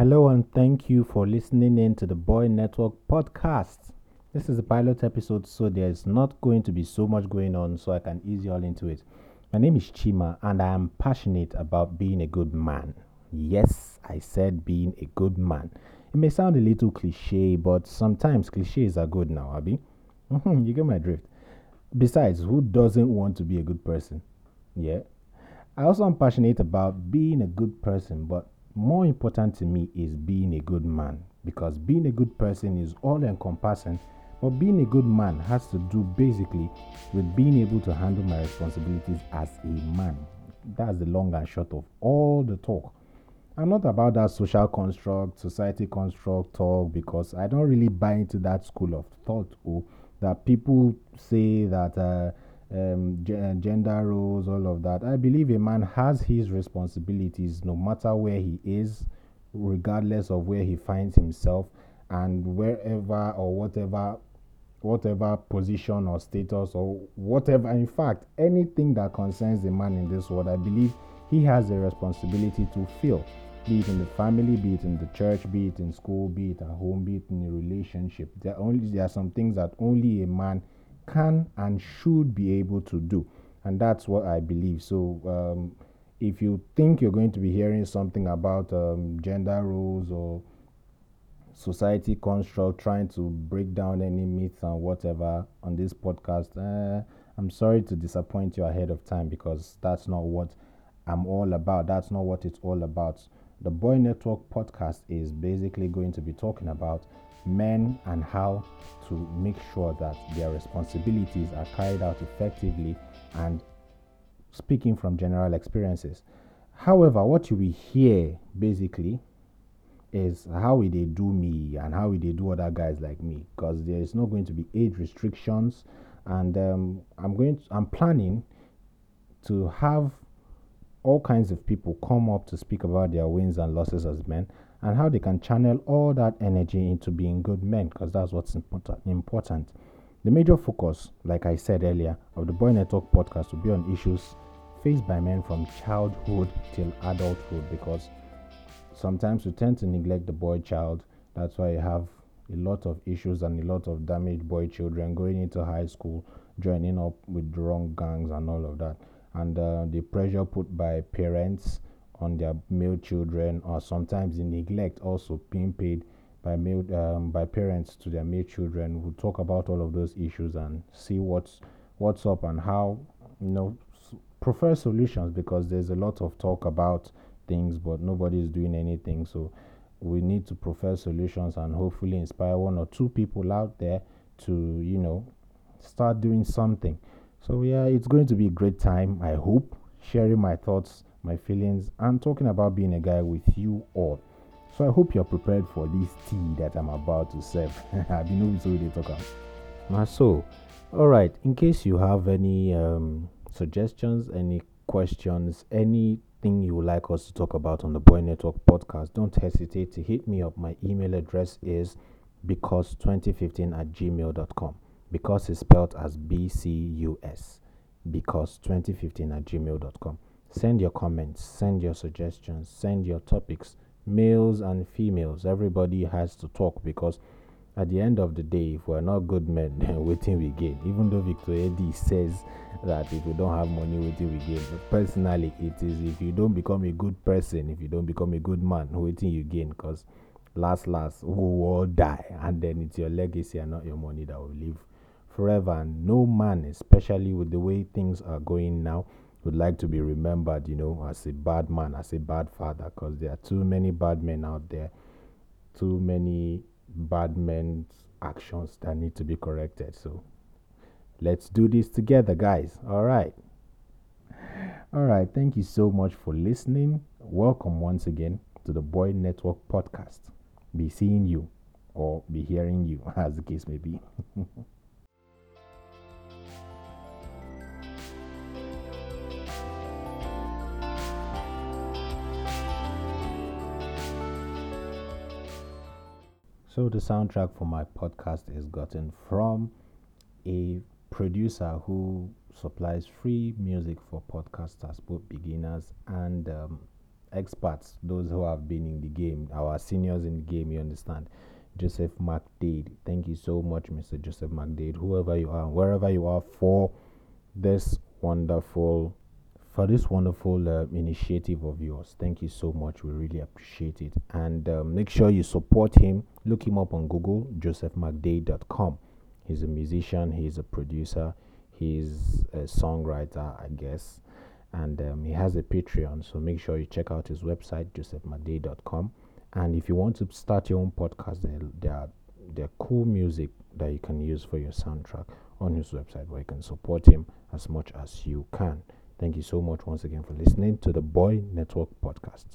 Hello and thank you for listening in to the Boy Network podcast. This is a pilot episode, so there's not going to be so much going on, so I can ease you all into it. My name is Chima, and I am passionate about being a good man. Yes, I said being a good man. It may sound a little cliche, but sometimes cliches are good now, Abby. Mm-hmm, you get my drift. Besides, who doesn't want to be a good person? Yeah. I also am passionate about being a good person, but more important to me is being a good man because being a good person is all encompassing. But being a good man has to do basically with being able to handle my responsibilities as a man. That's the long and short of all the talk. I'm not about that social construct, society construct talk because I don't really buy into that school of thought or that people say that uh, um, gender roles, all of that. I believe a man has his responsibilities no matter where he is, regardless of where he finds himself, and wherever or whatever whatever position or status or whatever in fact anything that concerns a man in this world i believe he has a responsibility to fill be it in the family be it in the church be it in school be it at home be it in a relationship there only there are some things that only a man can and should be able to do. And that's what I believe. So, um, if you think you're going to be hearing something about um, gender roles or society construct, trying to break down any myths and whatever on this podcast, uh, I'm sorry to disappoint you ahead of time because that's not what I'm all about. That's not what it's all about. The Boy Network podcast is basically going to be talking about men and how to make sure that their responsibilities are carried out effectively and speaking from general experiences. However, what you will hear basically is how will they do me and how will they do other guys like me because there is not going to be age restrictions and um, I'm going to, I'm planning to have all kinds of people come up to speak about their wins and losses as men and how they can channel all that energy into being good men because that's what's important. The major focus, like I said earlier, of the Boy Network podcast will be on issues faced by men from childhood till adulthood because sometimes we tend to neglect the boy child. That's why you have a lot of issues and a lot of damaged boy children going into high school, joining up with the wrong gangs and all of that. And uh, the pressure put by parents on their male children, or sometimes the neglect also being paid by male um, by parents to their male children. We'll talk about all of those issues and see what's what's up and how you know prefer solutions because there's a lot of talk about things, but nobody is doing anything. So we need to prefer solutions and hopefully inspire one or two people out there to you know start doing something. So yeah, it's going to be a great time. I hope sharing my thoughts my feelings, and talking about being a guy with you all. So I hope you're prepared for this tea that I'm about to serve. I've been over to talk about. So, all right. In case you have any um, suggestions, any questions, anything you would like us to talk about on the Boy Network podcast, don't hesitate to hit me up. My email address is because2015 at gmail.com. Because is spelled as B C U S. Because2015 at gmail.com. Send your comments, send your suggestions, send your topics. Males and females, everybody has to talk because at the end of the day, if we're not good men, then waiting we gain. Even though Victor AD says that if we don't have money, waiting we gain. But personally, it is if you don't become a good person, if you don't become a good man, waiting you gain. Because last, last, we will all die. And then it's your legacy and not your money that will live forever. And no man, especially with the way things are going now, would like to be remembered, you know, as a bad man, as a bad father, because there are too many bad men out there, too many bad men's actions that need to be corrected. So let's do this together, guys. All right. All right. Thank you so much for listening. Welcome once again to the Boy Network podcast. Be seeing you or be hearing you, as the case may be. So the soundtrack for my podcast is gotten from a producer who supplies free music for podcasters, both beginners and um, experts, those who have been in the game, our seniors in the game, you understand. Joseph McDade. Thank you so much, Mr. Joseph McDade, whoever you are, wherever you are, for this wonderful for this wonderful uh, initiative of yours. Thank you so much. We really appreciate it. And um, make sure you support him. Look him up on Google, josephmcdade.com. He's a musician, he's a producer, he's a songwriter, I guess. And um, he has a Patreon. So make sure you check out his website, josephmcdade.com. And if you want to start your own podcast, there, there are there are cool music that you can use for your soundtrack on his website where you can support him as much as you can. Thank you so much once again for listening to the Boy Network podcast.